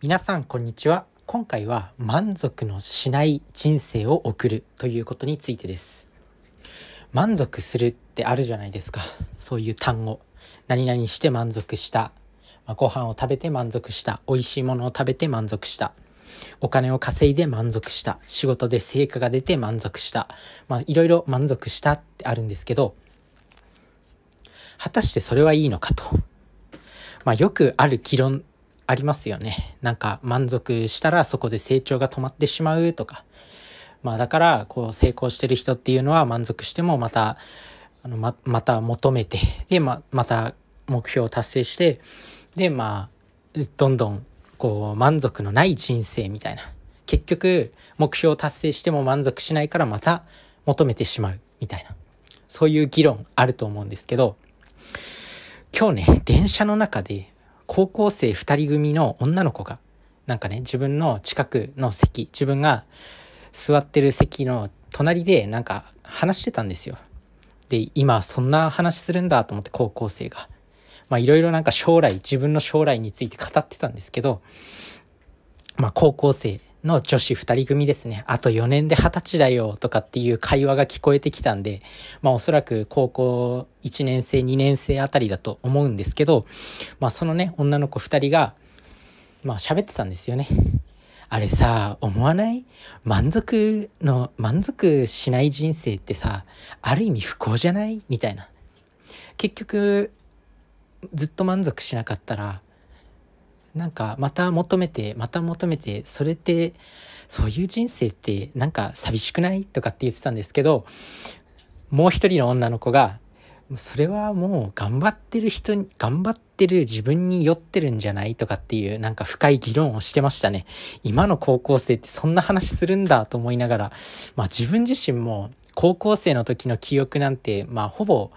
皆さんこんにちは。今回は満足のしない人生を送るということについてです。満足するってあるじゃないですか。そういう単語。何々して満足した、まあ、ご飯を食べて満足した。美味しいものを食べて満足した。お金を稼いで満足した。仕事で成果が出て満足した。まあいろいろ満足したってあるんですけど果たしてそれはいいのかと。まあよくある議論ありますよね。なんか満足したらそこで成長が止まってしまうとか。まあだからこう成功してる人っていうのは満足してもまたあのままた求めてでままた目標を達成してでまあどんどんこう満足のない人生みたいな結局目標を達成しても満足しないからまた求めてしまうみたいなそういう議論あると思うんですけど今日ね電車の中で高校生2人組の女の子がなんかね自分の近くの席自分が座ってる席の隣でなんか話してたんですよ。で今そんな話するんだと思って高校生が。まあいろいろなんか将来自分の将来について語ってたんですけどまあ高校生の女子2人組ですね。あと4年で20歳だよとかっていう会話が聞こえてきたんで、まあおそらく高校1年生、2年生あたりだと思うんですけど、まあそのね、女の子2人が、まあ喋ってたんですよね。あれさ、思わない？満足の、満足しない人生ってさ、ある意味不幸じゃない？みたいな。結局、ずっと満足しなかったら、なんかまた求めてまた求めてそれってそういう人生ってなんか寂しくないとかって言ってたんですけどもう一人の女の子がそれはもう頑張ってる人に頑張ってる自分に酔ってるんじゃないとかっていうなんか深い議論をしてましたね。今の高校生ってそんな話するんだと思いながらまあ自分自身も高校生の時の記憶なんてまあほぼ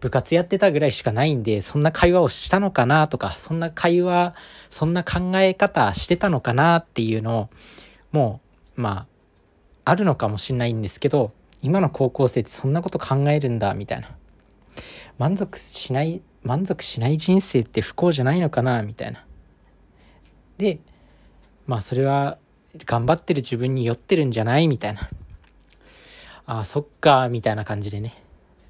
部活やってたぐらいしかないんで、そんな会話をしたのかなとか、そんな会話、そんな考え方してたのかなっていうのを、もう、まあ、あるのかもしれないんですけど、今の高校生ってそんなこと考えるんだ、みたいな。満足しない、満足しない人生って不幸じゃないのかな、みたいな。で、まあそれは頑張ってる自分に酔ってるんじゃない？みたいな。ああ、そっか、みたいな感じでね。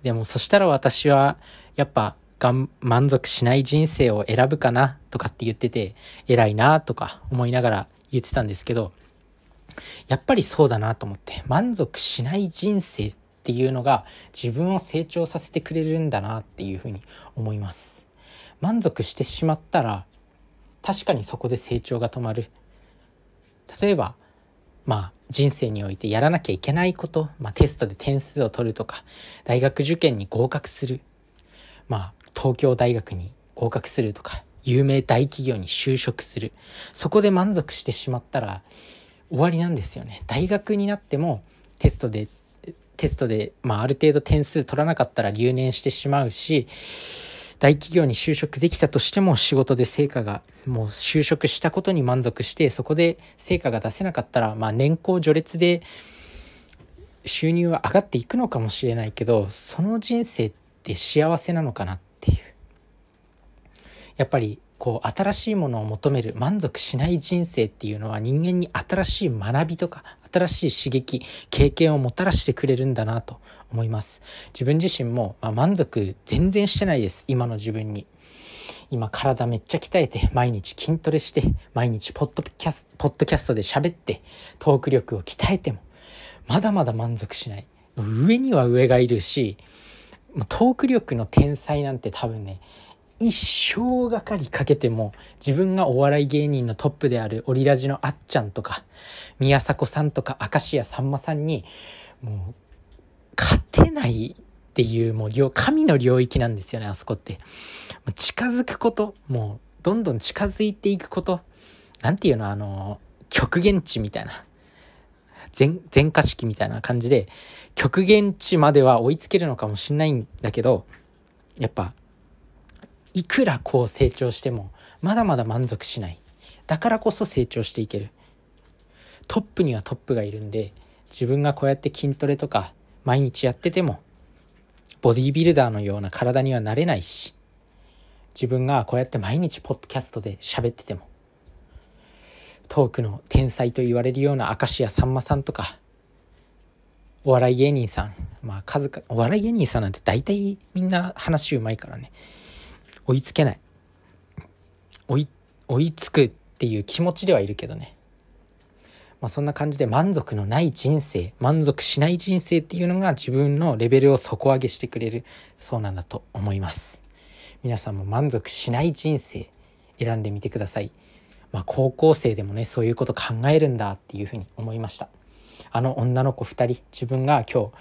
でもそしたら私はやっぱがん満足しない人生を選ぶかなとかって言ってて偉いなとか思いながら言ってたんですけどやっぱりそうだなと思って満足しない人生っていうのが自分を成長させてくれるんだなっていうふうに思います。満足してしまったら確かにそこで成長が止まる。例えばまあ人生においてやらなきゃいけないこと、まあ、テストで点数を取るとか大学受験に合格する、まあ、東京大学に合格するとか有名大企業に就職するそこで満足してしまったら終わりなんですよね。大学になってもテストでテストで、まあ、ある程度点数取らなかったら留年してしまうし大企業に就職できたとしても仕事で成果がもう就職したことに満足してそこで成果が出せなかったら、まあ、年功序列で収入は上がっていくのかもしれないけどその人生って幸せなのかなっていう。やっぱりこう新しいものを求める満足しない人生っていうのは人間に新しい学びとか新しい刺激経験をもたらしてくれるんだなと思います。自分自身も、まあ、満足全然してないです。今の自分に。今体めっちゃ鍛えて毎日筋トレして毎日ポッドキャスポッドキャストで喋ってトーク力を鍛えてもまだまだ満足しない。上には上がいるしトーク力の天才なんて多分ね一生がかりかけても自分がお笑い芸人のトップであるオリラジのあっちゃんとか宮迫さんとか明石家さんまさんにもう勝てないっていうもう神の領域なんですよねあそこって。近づくこともうどんどん近づいていくこと何ていうのあの極限値みたいな全全化式みたいな感じで極限値までは追いつけるのかもしんないんだけどやっぱいくらこう成長してもまだまだ満足しない。だからこそ成長していける。トップにはトップがいるんで自分がこうやって筋トレとか毎日やっててもボディービルダーのような体にはなれないし自分がこうやって毎日ポッドキャストで喋っててもトークの天才と言われるような明石家さんまさんとかお笑い芸人さんまあ数かお笑い芸人さんなんて大体みんな話うまいからね。追いつけない。追い追いつくっていう気持ちではいるけどね。まあ、そんな感じで満足のない人生満足しない人生っていうのが自分のレベルを底上げしてくれるそうなんだと思います。皆さんも満足しない人生選んでみてください。まあ、高校生でもねそういうこと考えるんだっていうふうに思いました。あの女の子2人自分が今日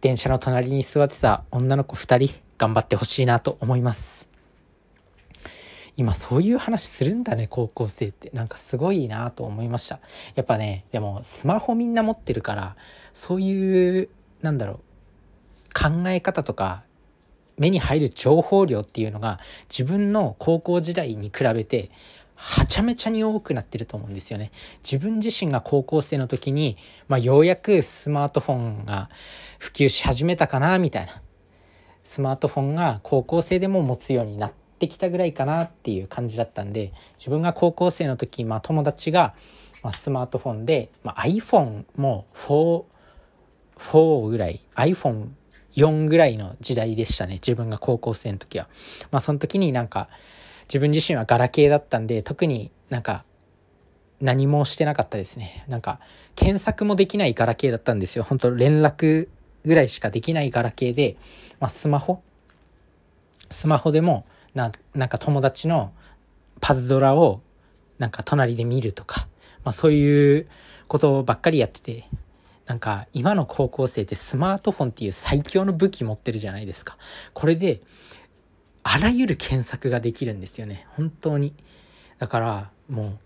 電車の隣に座ってた女の子2人頑張ってほしいなと思います。今そういう話するんだね高校生って。なんかすごいなと思いました。やっぱねでもスマホみんな持ってるからそういうなんだろう考え方とか目に入る情報量っていうのが自分の高校時代に比べてはちゃめちゃに多くなってると思うんですよね。自分自身が高校生の時に、まあ、ようやくスマートフォンが普及し始めたかなみたいな。スマートフォンが高校生でも持つようになってきたぐらいかなっていう感じだったんで自分が高校生の時、まあ、友達が、まあ、スマートフォンで、まあ、iPhone も4 4ぐらい iPhone4 ぐらいの時代でしたね自分が高校生の時は。まあその時になんか自分自身はガラケーだったんで特になんか何もしてなかったですねなんか検索もできないガラケーだったんですよ本当連絡ぐらいしかできないガラケーで、まあ、スマホ？スマホでもななんか友達のパズドラをなんか隣で見るとか、まあ、そういうことばっかりやっててなんか今の高校生ってスマートフォンっていう最強の武器持ってるじゃないですか。これであらゆる検索ができるんですよね。本当に。だからも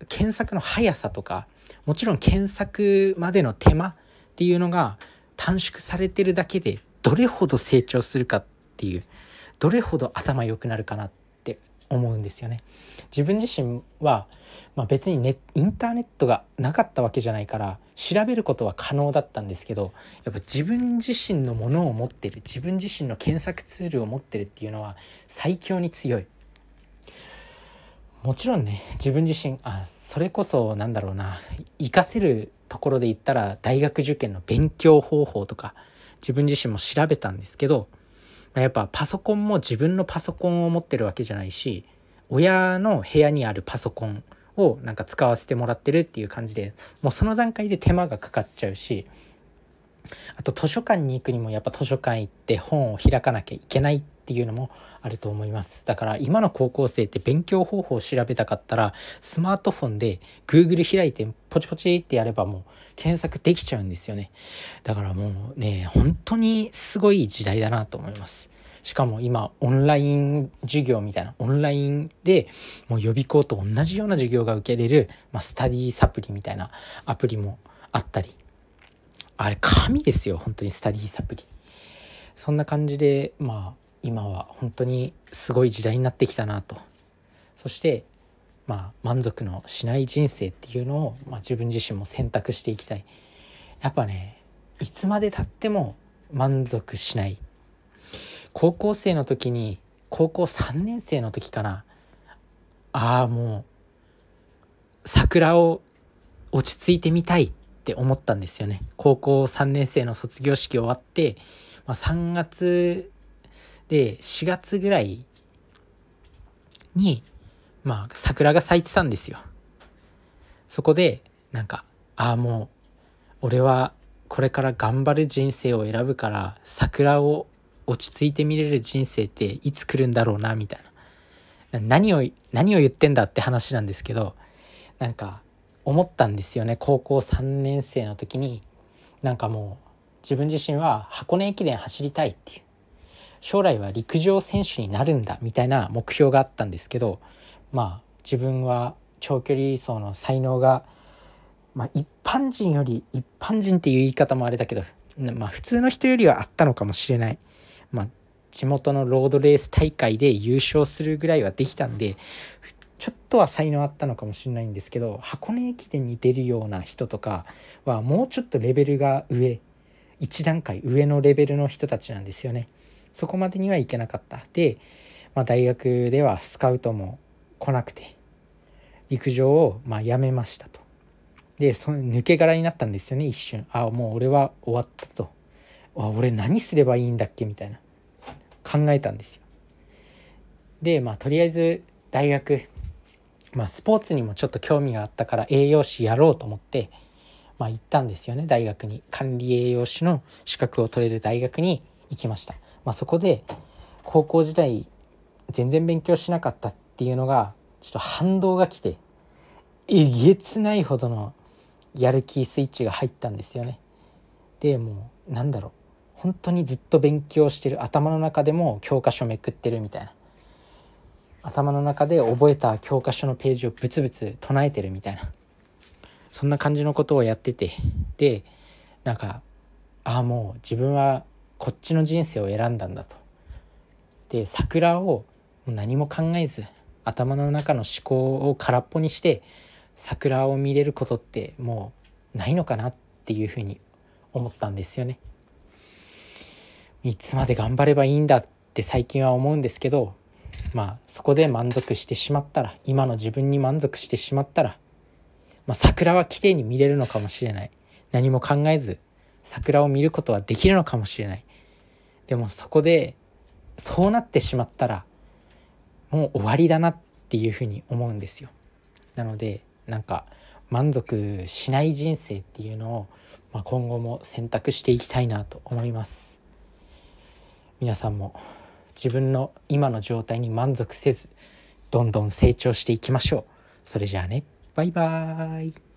う検索の速さとかもちろん検索までの手間っていうのが短縮されてるだけでどれほど成長するかっていうどれほど頭良くなるかなって思うんですよね自分自身はまあ、別にネインターネットがなかったわけじゃないから調べることは可能だったんですけどやっぱ自分自身のものを持ってる自分自身の検索ツールを持ってるっていうのは最強に強い。もちろんね自分自身あそれこそなんだろうな活かせるところで言ったら大学受験の勉強方法とか自分自身も調べたんですけどやっぱパソコンも自分のパソコンを持ってるわけじゃないし親の部屋にあるパソコンをなんか使わせてもらってるっていう感じでもうその段階で手間がかかっちゃうしあと図書館に行くにもやっぱ図書館行って本を開かなきゃいけないっっていうのもあると思います。だから今の高校生って勉強方法を調べたかったらスマートフォンで Google 開いてポチポチってやればもう検索できちゃうんですよね。だからもうね本当にすごい時代だなと思います。しかも今オンライン授業みたいなオンラインでもう予備校と同じような授業が受けれる、まあ、スタディサプリみたいなアプリもあったり。あれ神ですよ本当にスタディサプリ。そんな感じでまあ今は本当にすごい時代になってきたなと。そしてまあ満足のしない人生っていうのを、まあ、自分自身も選択していきたい。やっぱねいつまでたっても満足しない。高校生の時に高校3年生の時かな。ああもう桜を落ち着いてみたいって思ったんですよね。高校3年生の卒業式終わって、まあ、3月で4月ぐらいにまあ桜が咲いてたんですよ。そこでなんかああもう俺はこれから頑張る人生を選ぶから桜を落ち着いて見れる人生っていつ来るんだろうなみたいな。何を何を言ってんだって話なんですけどなんか思ったんですよね。高校3年生の時になんかもう自分自身は箱根駅伝走りたいっていう。将来は陸上選手になるんだみたいな目標があったんですけどまあ自分は長距離走の才能が、まあ、一般人より一般人っていう言い方もあれだけど、まあ、普通の人よりはあったのかもしれないまあ、地元のロードレース大会で優勝するぐらいはできたんでちょっとは才能あったのかもしれないんですけど箱根駅伝に出るような人とかはもうちょっとレベルが上1段階上のレベルの人たちなんですよね。そこまでにはいけなかった。で、まあ、大学ではスカウトも来なくて陸上をまあやめましたと。でその抜け殻になったんですよね一瞬。あもう俺は終わったと。あ俺何すればいいんだっけ？みたいな。考えたんですよ。でまあとりあえず大学まあスポーツにもちょっと興味があったから栄養士やろうと思ってまあ行ったんですよね大学に。管理栄養士の資格を取れる大学に行きました。まあそこで高校時代全然勉強しなかったっていうのがちょっと反動が来てえげつないほどのやる気スイッチが入ったんですよね。でもうなんだろう。本当にずっと勉強してる。頭の中でも教科書めくってるみたいな。頭の中で覚えた教科書のページをブツブツ唱えてるみたいな。そんな感じのことをやってて。でなんかああもう自分はこっちの人生を選んだんだと。で桜を何も考えず頭の中の思考を空っぽにして桜を見れることってもうないのかなっていうふうに思ったんですよね。いつまで頑張ればいいんだって最近は思うんですけどまあそこで満足してしまったら今の自分に満足してしまったら、まあ、桜は綺麗に見れるのかもしれない。何も考えず桜を見ることはできるのかもしれない。でもそこでそうなってしまったらもう終わりだなっていうふうに思うんですよ。なのでなんか満足しない人生っていうのを、まあ、今後も選択していきたいなと思います。皆さんも自分の今の状態に満足せずどんどん成長していきましょう。それじゃあね。バイバーイ。